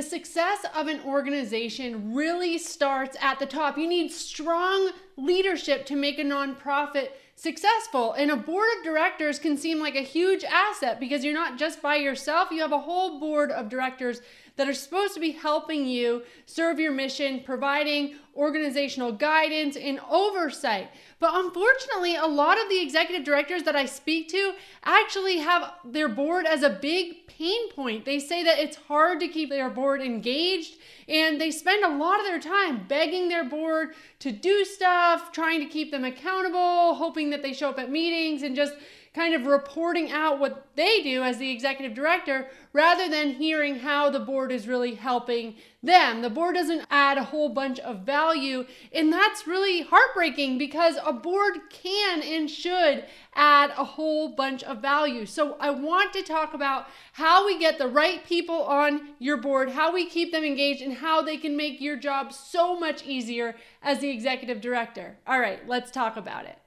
the success of an organization really starts at the top. You need strong leadership to make a nonprofit successful. And a board of directors can seem like a huge asset because you're not just by yourself, you have a whole board of directors that are supposed to be helping you serve your mission, providing organizational guidance and oversight. But unfortunately, a lot of the executive directors that I speak to actually have their board as a big pain point. They say that it's hard to keep their board engaged and they spend a lot of their time begging their board to do stuff, trying to keep them accountable, hoping that they show up at meetings and just kind of reporting out what they do as the executive director rather than hearing how the board is really helping them. The board doesn't add a whole bunch of value, and that's really heartbreaking because a board can and should add a whole bunch of value. So, I want to talk about how we get the right people on your board, how we keep them engaged, and how they can make your job so much easier as the executive director. All right, let's talk about it.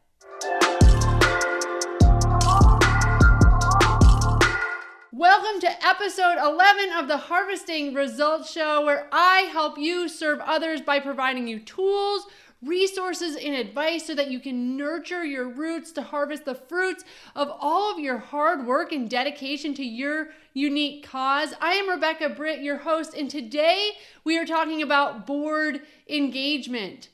Welcome to episode 11 of the Harvesting Results Show, where I help you serve others by providing you tools, resources, and advice so that you can nurture your roots to harvest the fruits of all of your hard work and dedication to your unique cause. I am Rebecca Britt, your host, and today we are talking about board engagement.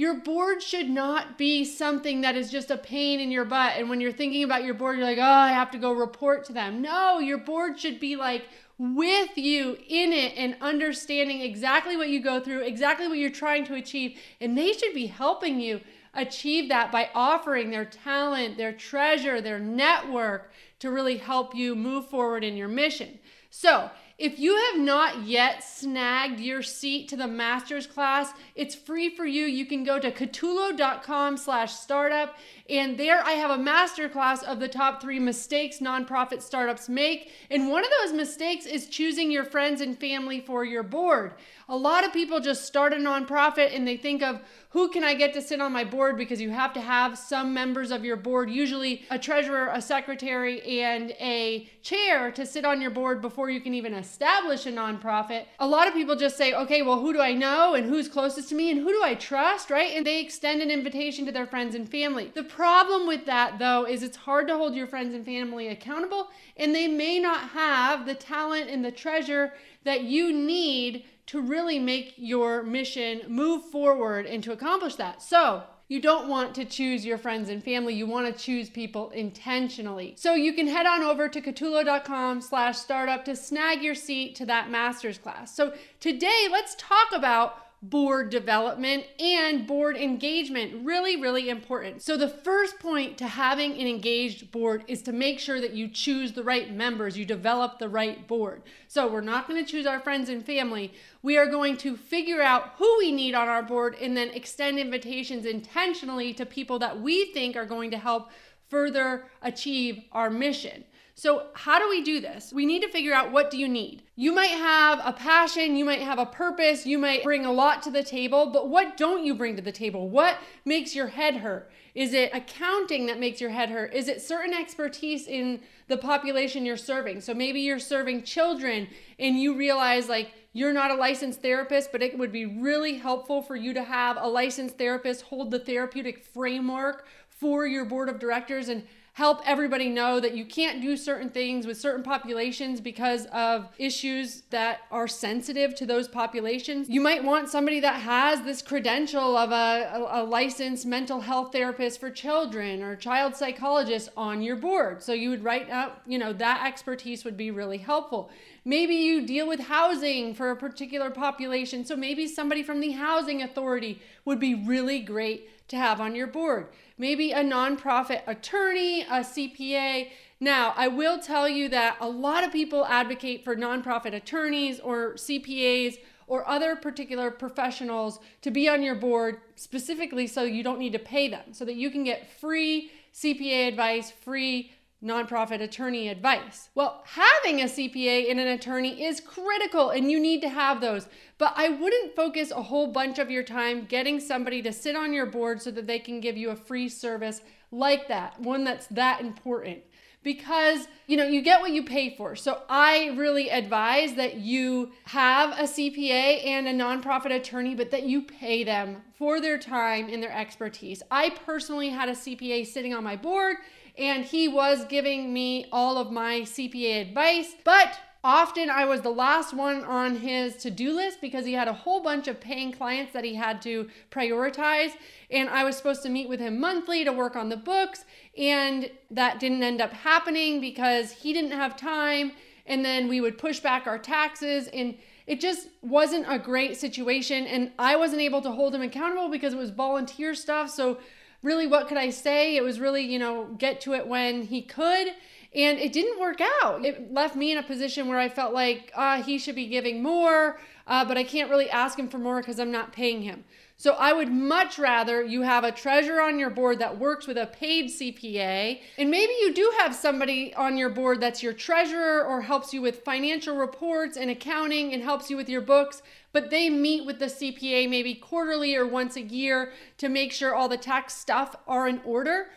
Your board should not be something that is just a pain in your butt. And when you're thinking about your board, you're like, oh, I have to go report to them. No, your board should be like with you in it and understanding exactly what you go through, exactly what you're trying to achieve. And they should be helping you achieve that by offering their talent, their treasure, their network to really help you move forward in your mission. So, if you have not yet snagged your seat to the master's class, it's free for you. You can go to catulo.com slash startup and there I have a master class of the top three mistakes nonprofit startups make. And one of those mistakes is choosing your friends and family for your board. A lot of people just start a nonprofit and they think of who can I get to sit on my board because you have to have some members of your board, usually a treasurer, a secretary, and a chair to sit on your board before you can even establish a nonprofit. A lot of people just say, okay, well, who do I know and who's closest to me and who do I trust, right? And they extend an invitation to their friends and family. The problem with that, though, is it's hard to hold your friends and family accountable, and they may not have the talent and the treasure that you need to really make your mission move forward and to accomplish that. So, you don't want to choose your friends and family. You want to choose people intentionally. So you can head on over to catulo.com slash startup to snag your seat to that master's class. So today, let's talk about board development and board engagement. Really, really important. So, the first point to having an engaged board is to make sure that you choose the right members, you develop the right board. So, we're not going to choose our friends and family. We are going to figure out who we need on our board and then extend invitations intentionally to people that we think are going to help further achieve our mission. So, how do we do this? We need to figure out what do you need. You might have a passion, you might have a purpose, you might bring a lot to the table, but what don't you bring to the table? What makes your head hurt? Is it accounting that makes your head hurt? Is it certain expertise in the population you're serving? So maybe you're serving children and you realize like you're not a licensed therapist, but it would be really helpful for you to have a licensed therapist hold the therapeutic framework for your board of directors and help everybody know that you can't do certain things with certain populations because of issues that are sensitive to those populations. You might want somebody that has this credential of a, a, a licensed mental health therapist for children or child psychologist on your board. So you would write out, you know, that expertise would be really helpful. Maybe you deal with housing for a particular population. So maybe somebody from the housing authority would be really great to have on your board. Maybe a nonprofit attorney, a CPA. Now, I will tell you that a lot of people advocate for nonprofit attorneys or CPAs or other particular professionals to be on your board specifically so you don't need to pay them, so that you can get free CPA advice, free nonprofit attorney advice. Well, having a CPA and an attorney is critical and you need to have those. But I wouldn't focus a whole bunch of your time getting somebody to sit on your board so that they can give you a free service like that, one that's that important. because you know you get what you pay for so i really advise that you have a cpa and a nonprofit attorney but that you pay them for their time and their expertise i personally had a cpa sitting on my board and he was giving me all of my cpa advice but Often I was the last one on his to do list because he had a whole bunch of paying clients that he had to prioritize. And I was supposed to meet with him monthly to work on the books. And that didn't end up happening because he didn't have time. And then we would push back our taxes. And it just wasn't a great situation. And I wasn't able to hold him accountable because it was volunteer stuff. So, really, what could I say? It was really, you know, get to it when he could. And it didn't work out. It left me in a position where I felt like uh, he should be giving more, uh, but I can't really ask him for more because I'm not paying him. So I would much rather you have a treasurer on your board that works with a paid CPA. And maybe you do have somebody on your board that's your treasurer or helps you with financial reports and accounting and helps you with your books, but they meet with the CPA maybe quarterly or once a year to make sure all the tax stuff are in order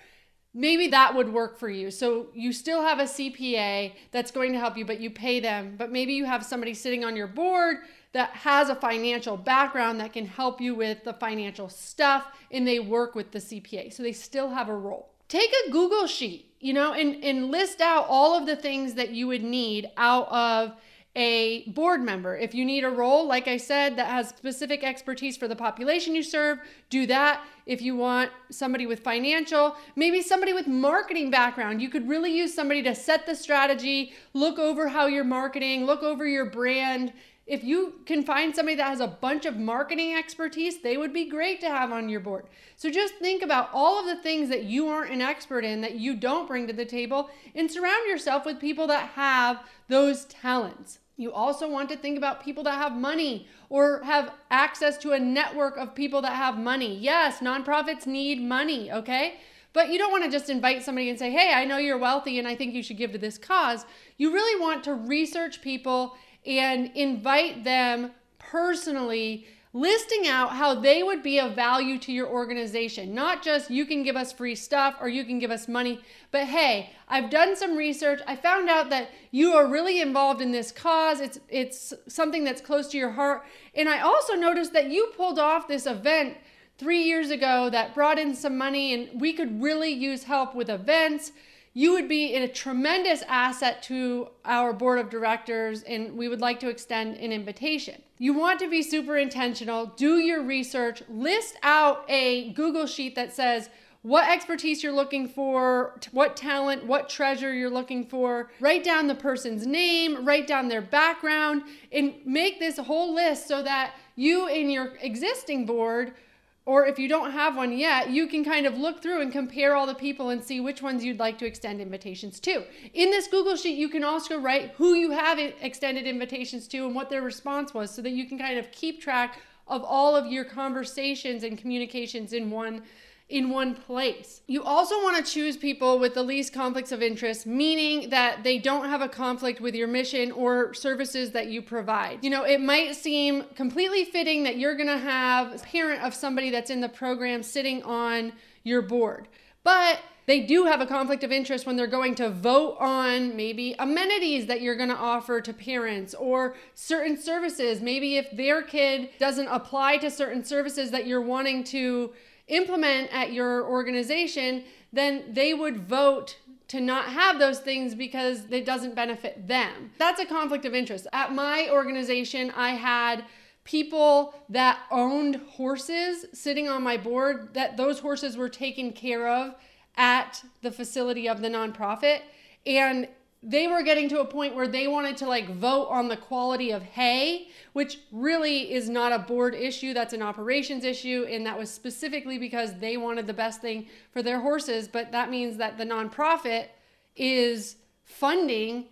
maybe that would work for you. So you still have a CPA that's going to help you, but you pay them. But maybe you have somebody sitting on your board that has a financial background that can help you with the financial stuff and they work with the CPA. So they still have a role. Take a Google sheet, you know, and, and list out all of the things that you would need out of a board member. If you need a role, like I said, that has specific expertise for the population you serve, do that. If you want somebody with financial, maybe somebody with marketing background, you could really use somebody to set the strategy, look over how you're marketing, look over your brand. If you can find somebody that has a bunch of marketing expertise, they would be great to have on your board. So just think about all of the things that you aren't an expert in, that you don't bring to the table, and surround yourself with people that have those talents. You also want to think about people that have money or have access to a network of people that have money. Yes, nonprofits need money, okay? But you don't want to just invite somebody and say, hey, I know you're wealthy and I think you should give to this cause. You really want to research people and invite them personally listing out how they would be of value to your organization. Not just you can give us free stuff or you can give us money, but hey, I've done some research. I found out that you are really involved in this cause. It's it's something that's close to your heart. And I also noticed that you pulled off this event 3 years ago that brought in some money and we could really use help with events you would be a tremendous asset to our board of directors, and we would like to extend an invitation. You want to be super intentional, do your research, list out a Google sheet that says, what expertise you're looking for, what talent, what treasure you're looking for. Write down the person's name, write down their background, and make this whole list so that you and your existing board or if you don't have one yet, you can kind of look through and compare all the people and see which ones you'd like to extend invitations to. In this Google Sheet, you can also write who you have extended invitations to and what their response was so that you can kind of keep track of all of your conversations and communications in one in one place. You also want to choose people with the least conflicts of interest, meaning that they don't have a conflict with your mission or services that you provide. You know, it might seem completely fitting that you're going to have a parent of somebody that's in the program sitting on your board. But they do have a conflict of interest when they're going to vote on maybe amenities that you're going to offer to parents or certain services. Maybe if their kid doesn't apply to certain services that you're wanting to implement at your organization, then they would vote to not have those things because it doesn't benefit them. That's a conflict of interest. At my organization, I had people that owned horses sitting on my board that those horses were taken care of at the facility of the nonprofit and they were getting to a point where they wanted to like vote on the quality of hay, which really is not a board issue. That's an operations issue. And that was specifically because they wanted the best thing for their horses. But that means that the nonprofit is funding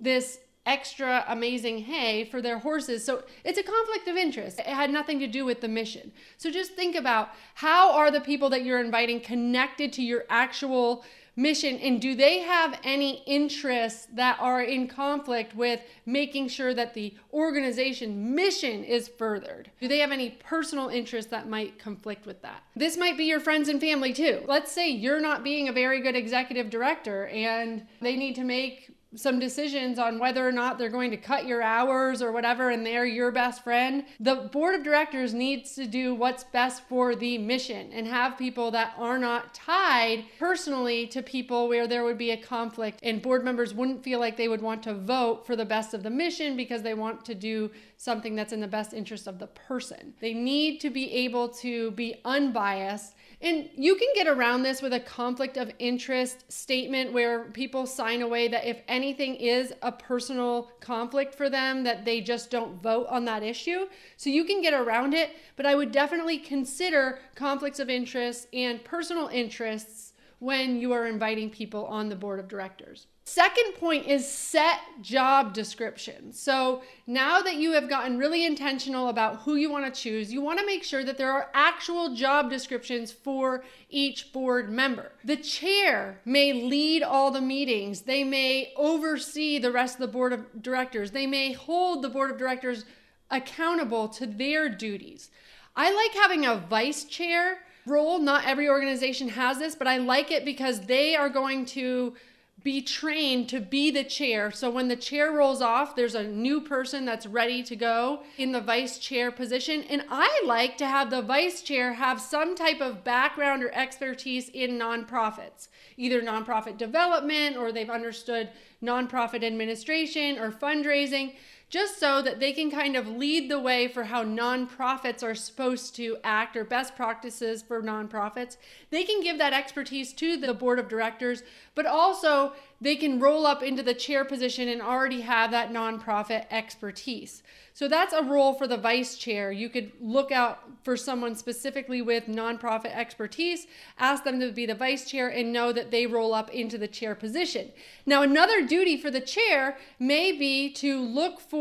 this extra amazing hay for their horses. So it's a conflict of interest. It had nothing to do with the mission. So just think about how are the people that you're inviting connected to your actual mission and do they have any interests that are in conflict with making sure that the organization mission is furthered? Do they have any personal interests that might conflict with that? This might be your friends and family too. Let's say you're not being a very good executive director and they need to make some decisions on whether or not they're going to cut your hours or whatever and they're your best friend the board of directors needs to do what's best for the mission and have people that are not tied personally to people where there would be a conflict. And board members wouldn't feel like they would want to vote for the best of the mission because they want to do something that's in the best interest of the person. They need to be able to be unbiased and you can get around this with a conflict of interest statement where people sign away that if anything is a personal conflict for them, that they just don't vote on that issue. So you can get around it, but I would definitely consider conflicts of interest and personal interests when you are inviting people on the board of directors. Second point is set job descriptions. So now that you have gotten really intentional about who you want to choose, you want to make sure that there are actual job descriptions for each board member. The chair may lead all the meetings, they may oversee the rest of the board of directors, they may hold the board of directors accountable to their duties. I like having a vice chair role. Not every organization has this, but I like it because they are going to be trained to be the chair. So when the chair rolls off, there's a new person that's ready to go in the vice chair position. And I like to have the vice chair have some type of background or expertise in nonprofits, either nonprofit development or they've understood nonprofit administration or fundraising just so that they can kind of lead the way for how nonprofits are supposed to act or best practices for nonprofits. They can give that expertise to the board of directors, but also they can roll up into the chair position and already have that nonprofit expertise. So that's a role for the vice chair. You could look out for someone specifically with nonprofit expertise, ask them to be the vice chair, and know that they roll up into the chair position. Now, another duty for the chair may be to look for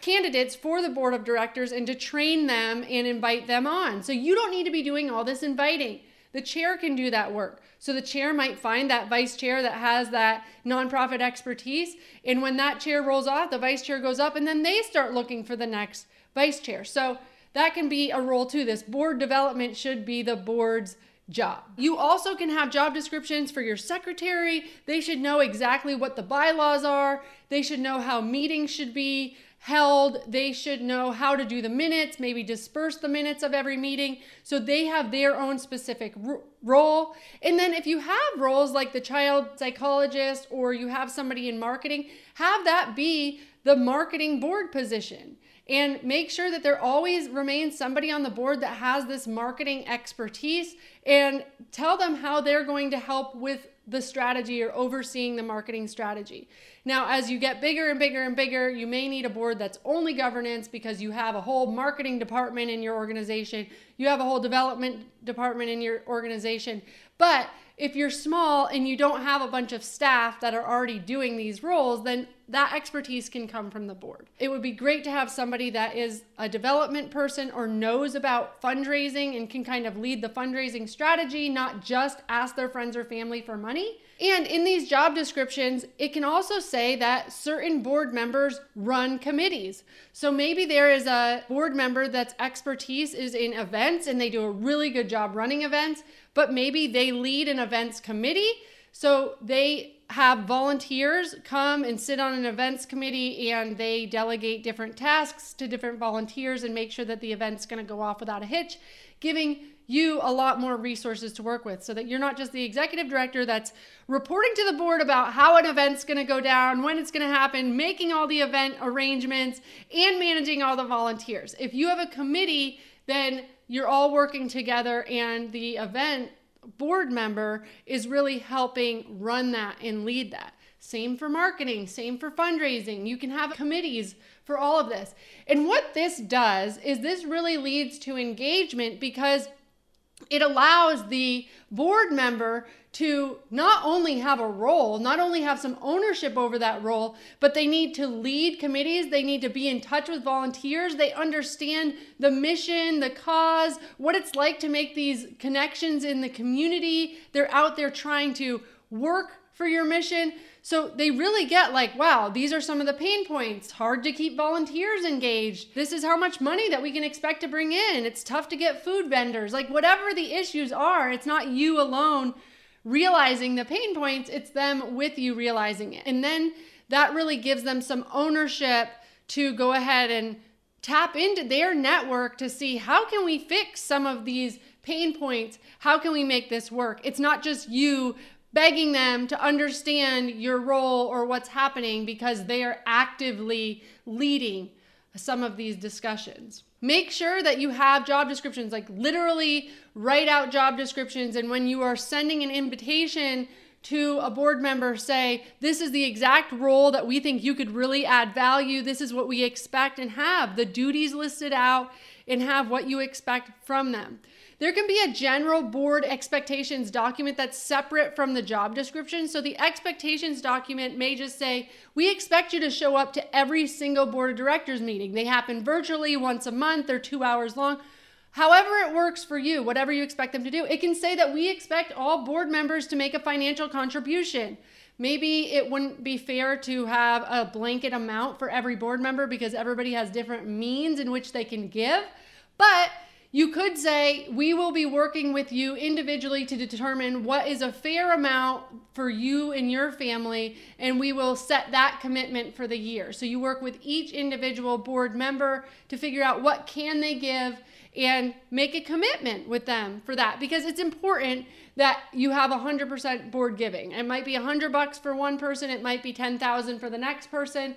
candidates for the board of directors and to train them and invite them on. So you don't need to be doing all this inviting. The chair can do that work. So the chair might find that vice chair that has that nonprofit expertise. And when that chair rolls off, the vice chair goes up and then they start looking for the next vice chair. So that can be a role too. This board development should be the board's job. You also can have job descriptions for your secretary. They should know exactly what the bylaws are. They should know how meetings should be held. They should know how to do the minutes, maybe disperse the minutes of every meeting. So they have their own specific role. And then if you have roles like the child psychologist or you have somebody in marketing, have that be the marketing board position. And make sure that there always remains somebody on the board that has this marketing expertise and tell them how they're going to help with the strategy or overseeing the marketing strategy. Now, as you get bigger and bigger and bigger, you may need a board that's only governance because you have a whole marketing department in your organization, you have a whole development department in your organization. But if you're small and you don't have a bunch of staff that are already doing these roles, then that expertise can come from the board. It would be great to have somebody that is a development person or knows about fundraising and can kind of lead the fundraising strategy, not just ask their friends or family for money. And in these job descriptions, it can also say that certain board members run committees. So maybe there is a board member that's expertise is in events and they do a really good job running events, but maybe they lead an events committee. So they have volunteers come and sit on an events committee and they delegate different tasks to different volunteers and make sure that the event's going to go off without a hitch, giving you a lot more resources to work with so that you're not just the executive director that's reporting to the board about how an event's going to go down, when it's going to happen, making all the event arrangements, and managing all the volunteers. If you have a committee, then you're all working together and the event board member is really helping run that and lead that. Same for marketing, same for fundraising. You can have committees for all of this. And what this does is this really leads to engagement because it allows the board member to not only have a role, not only have some ownership over that role, but they need to lead committees. They need to be in touch with volunteers. They understand the mission, the cause, what it's like to make these connections in the community. They're out there trying to work for your mission. So they really get like, wow, these are some of the pain points. Hard to keep volunteers engaged. This is how much money that we can expect to bring in. It's tough to get food vendors. Like, whatever the issues are, it's not you alone realizing the pain points, it's them with you realizing it. And then that really gives them some ownership to go ahead and tap into their network to see how can we fix some of these pain points? How can we make this work? It's not just you begging them to understand your role or what's happening because they are actively leading some of these discussions. Make sure that you have job descriptions, like literally write out job descriptions. And when you are sending an invitation to a board member, say, This is the exact role that we think you could really add value. This is what we expect, and have the duties listed out and have what you expect from them. There can be a general board expectations document that's separate from the job description. So the expectations document may just say, We expect you to show up to every single board of directors meeting. They happen virtually once a month, they're two hours long. However, it works for you, whatever you expect them to do. It can say that we expect all board members to make a financial contribution. Maybe it wouldn't be fair to have a blanket amount for every board member because everybody has different means in which they can give. But you could say, We will be working with you individually to determine what is a fair amount for you and your family, and we will set that commitment for the year. So you work with each individual board member to figure out what can they give and make a commitment with them for that because it's important that you have 100% board giving. It might be 100 bucks for one person, it might be 10,000 for the next person.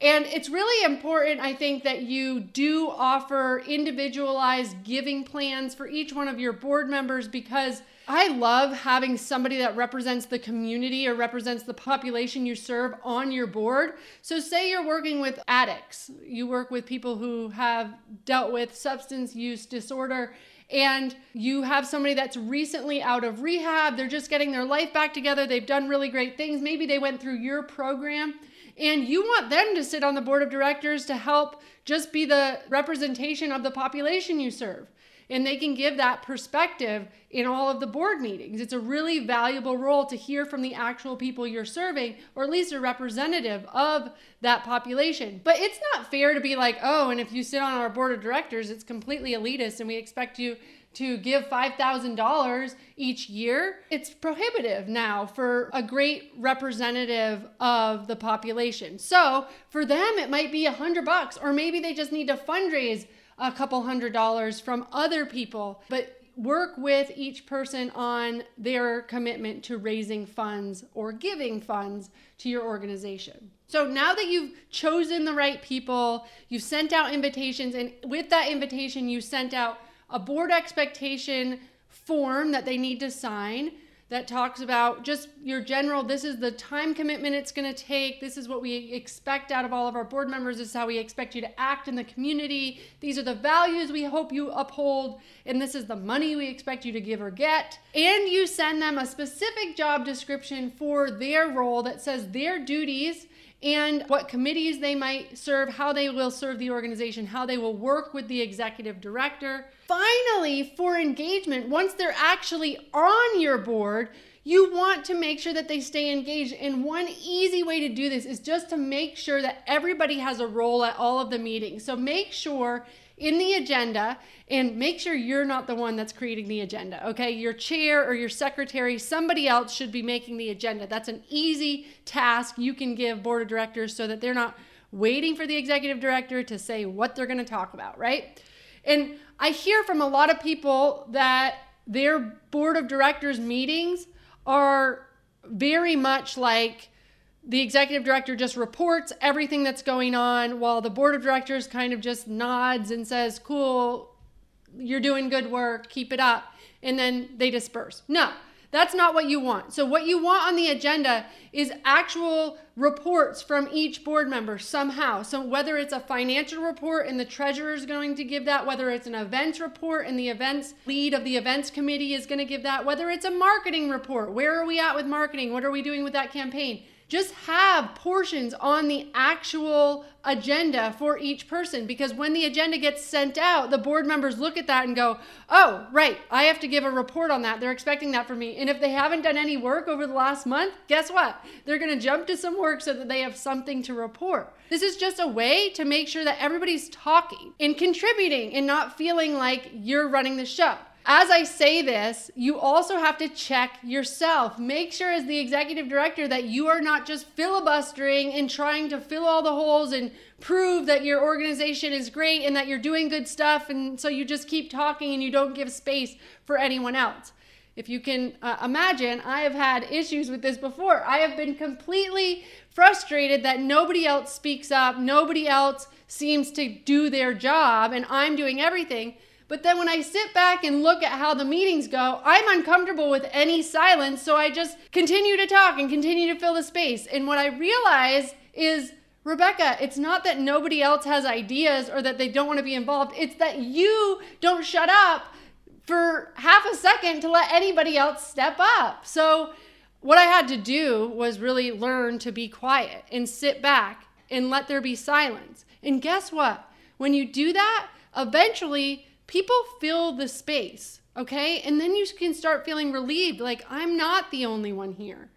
And it's really important, I think, that you do offer individualized giving plans for each one of your board members because I love having somebody that represents the community or represents the population you serve on your board. So, say you're working with addicts, you work with people who have dealt with substance use disorder and you have somebody that's recently out of rehab, they're just getting their life back together, they've done really great things, maybe they went through your program and you want them to sit on the board of directors to help just be the representation of the population you serve. And they can give that perspective in all of the board meetings. It's a really valuable role to hear from the actual people you're serving, or at least a representative of that population. But it's not fair to be like, oh, and if you sit on our board of directors, it's completely elitist and we expect you to give $5,000 each year, it's prohibitive now for a great representative of the population. So for them, it might be a hundred bucks, or maybe they just need to fundraise a couple hundred dollars from other people. But work with each person on their commitment to raising funds or giving funds to your organization. So now that you've chosen the right people, you've sent out invitations, and with that invitation, you sent out a board expectation form that they need to sign that talks about just your general this is the time commitment it's going to take this is what we expect out of all of our board members this is how we expect you to act in the community these are the values we hope you uphold and this is the money we expect you to give or get and you send them a specific job description for their role that says their duties and what committees they might serve, how they will serve the organization, how they will work with the executive director. Finally, for engagement, once they're actually on your board, you want to make sure that they stay engaged. And one easy way to do this is just to make sure that everybody has a role at all of the meetings. So make sure in the agenda and make sure you're not the one that's creating the agenda. Okay, your chair or your secretary, somebody else should be making the agenda. That's an easy task you can give board of directors so that they're not waiting for the executive director to say what they're going to talk about, right? And I hear from a lot of people that their board of directors meetings are very much like the executive director just reports everything that's going on while the board of directors kind of just nods and says, Cool, you're doing good work, keep it up. And then they disperse. No, that's not what you want. So, what you want on the agenda is actual reports from each board member somehow. So, whether it's a financial report and the treasurer is going to give that, whether it's an events report and the events lead of the events committee is going to give that, whether it's a marketing report, where are we at with marketing? What are we doing with that campaign? Just have portions on the actual agenda for each person because when the agenda gets sent out, the board members look at that and go, oh, right, I have to give a report on that. They're expecting that from me. And if they haven't done any work over the last month, guess what? They're going to jump to some work so that they have something to report. This is just a way to make sure that everybody's talking and contributing and not feeling like you're running the show as I say this, you also have to check yourself. Make sure, as the executive director, that you are not just filibustering and trying to fill all the holes and prove that your organization is great and that you're doing good stuff. And so you just keep talking and you don't give space for anyone else. If you can uh, imagine, I have had issues with this before. I have been completely frustrated that nobody else speaks up, nobody else seems to do their job, and I'm doing everything. But then when I sit back and look at how the meetings go, I'm uncomfortable with any silence. So I just continue to talk and continue to fill the space. And what I realize is, Rebecca, it's not that nobody else has ideas or that they don't want to be involved. It's that you don't shut up for half a second to let anybody else step up. So what I had to do was really learn to be quiet and sit back and let there be silence. And guess what? When you do that, eventually people fill the space, okay? And then you can start feeling relieved like, I'm not the only one here.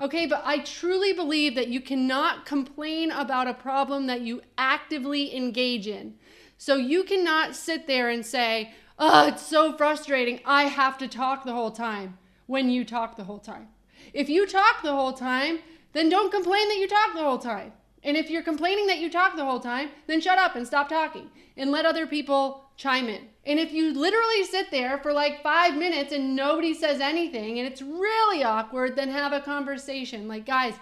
Okay, but I truly believe that you cannot complain about a problem that you actively engage in. So you cannot sit there and say, oh, it's so frustrating. I have to talk the whole time when you talk the whole time. If you talk the whole time, then don't complain that you talk the whole time. And if you're complaining that you talk the whole time, then shut up and stop talking and let other people chime in. And if you literally sit there for like five minutes and nobody says anything and it's really awkward, then have a conversation. Like, guys,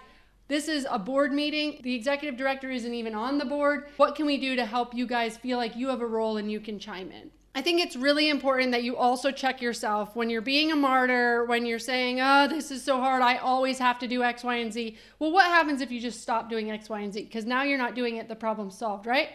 this is a board meeting. The executive director isn't even on the board. What can we do to help you guys feel like you have a role and you can chime in? I think it's really important that you also check yourself when you're being a martyr, when you're saying, oh, this is so hard, I always have to do X, Y, and Z. Well, what happens if you just stop doing X, Y, and Z? Because now you're not doing it, the problem's solved, right?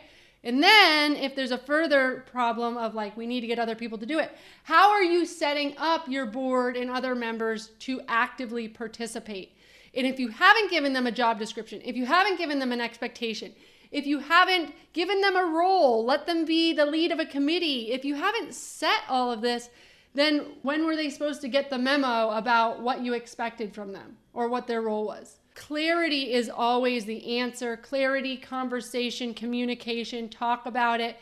And then if there's a further problem of like, we need to get other people to do it, how are you setting up your board and other members to actively participate? And if you haven't given them a job description, if you haven't given them an expectation, if you haven't given them a role, let them be the lead of a committee, if you haven't set all of this, then when were they supposed to get the memo about what you expected from them or what their role was? Clarity is always the answer. Clarity, conversation, communication, talk about it,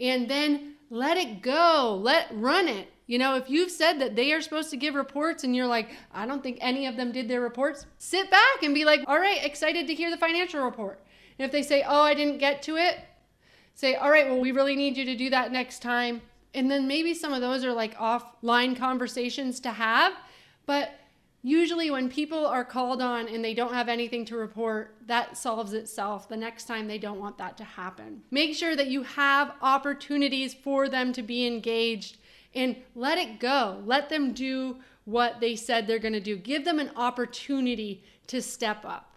and then let it go. Let run it. You know, if you've said that they are supposed to give reports and you're like, I don't think any of them did their reports, sit back and be like, all right, excited to hear the financial report. And if they say, oh, I didn't get to it, say, all right, well, we really need you to do that next time. And then maybe some of those are like offline conversations to have. But Usually, when people are called on and they don't have anything to report, that solves itself. The next time they don't want that to happen. Make sure that you have opportunities for them to be engaged and let it go. Let them do what they said they're going to do. Give them an opportunity to step up.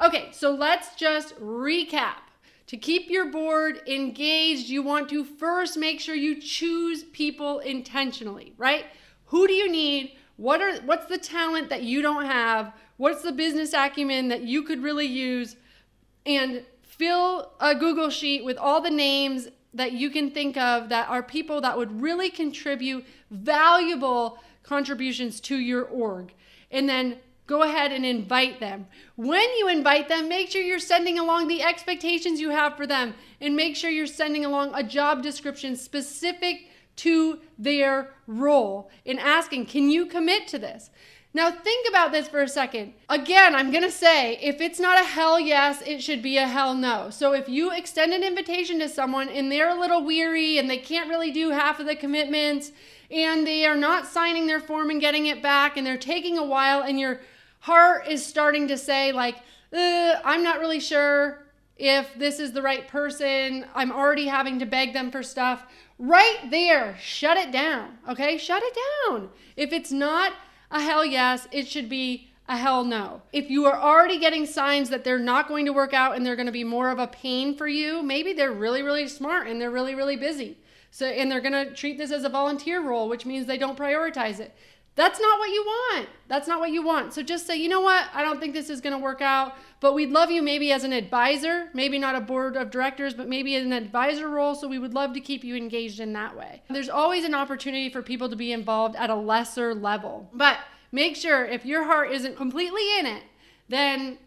Okay, so let's just recap. To keep your board engaged, you want to first make sure you choose people intentionally, right? Who do you need? What are what's the talent that you don't have? What's the business acumen that you could really use? And fill a Google sheet with all the names that you can think of that are people that would really contribute valuable contributions to your org. And then go ahead and invite them. When you invite them, make sure you're sending along the expectations you have for them and make sure you're sending along a job description specific to their role in asking, Can you commit to this? Now, think about this for a second. Again, I'm going to say if it's not a hell yes, it should be a hell no. So, if you extend an invitation to someone and they're a little weary and they can't really do half of the commitments and they are not signing their form and getting it back and they're taking a while and your heart is starting to say, like, I'm not really sure if this is the right person, I'm already having to beg them for stuff right there, shut it down. Okay, shut it down. If it's not a hell yes, it should be a hell no. If you are already getting signs that they're not going to work out and they're going to be more of a pain for you, maybe they're really, really smart and they're really, really busy. So, and they're going to treat this as a volunteer role, which means they don't prioritize it. That's not what you want. That's not what you want. So just say, you know what? I don't think this is going to work out, but we'd love you maybe as an advisor, maybe not a board of directors, but maybe in an advisor role. So we would love to keep you engaged in that way. There's always an opportunity for people to be involved at a lesser level. But make sure if your heart isn't completely in it, then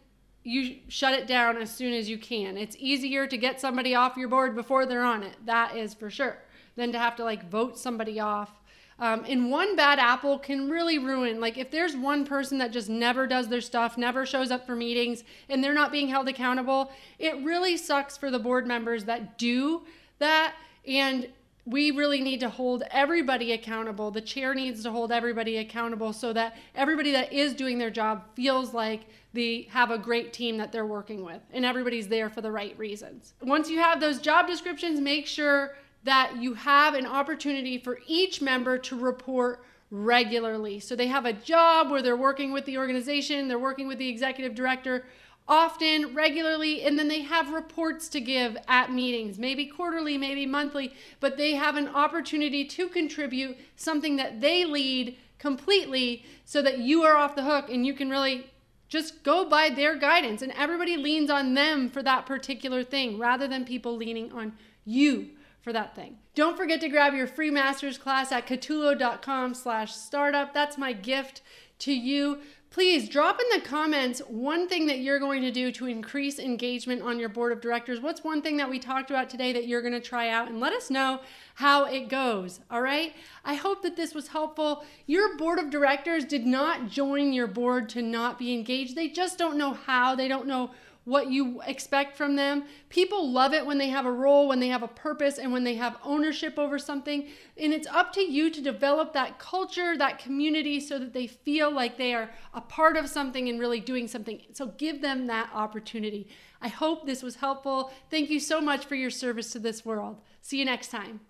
you shut it down as soon as you can. It's easier to get somebody off your board before they're on it. That is for sure. Than to have to like vote somebody off um, and one bad apple can really ruin. Like, if there's one person that just never does their stuff, never shows up for meetings, and they're not being held accountable, it really sucks for the board members that do that. And we really need to hold everybody accountable. The chair needs to hold everybody accountable so that everybody that is doing their job feels like they have a great team that they're working with and everybody's there for the right reasons. Once you have those job descriptions, make sure that you have an opportunity for each member to report regularly. So they have a job where they're working with the organization, they're working with the executive director often, regularly, and then they have reports to give at meetings, maybe quarterly, maybe monthly, but they have an opportunity to contribute something that they lead completely so that you are off the hook and you can really just go by their guidance and everybody leans on them for that particular thing rather than people leaning on you for that thing. Don't forget to grab your free master's class at catullo.com slash startup. That's my gift to you. Please drop in the comments one thing that you're going to do to increase engagement on your board of directors. What's one thing that we talked about today that you're going to try out? And let us know how it goes. All right. I hope that this was helpful. Your board of directors did not join your board to not be engaged, they just don't know how, they don't know what you expect from them. People love it when they have a role, when they have a purpose, and when they have ownership over something. And it's up to you to develop that culture, that community, so that they feel like they are a part of something and really doing something. So give them that opportunity. I hope this was helpful. Thank you so much for your service to this world. See you next time.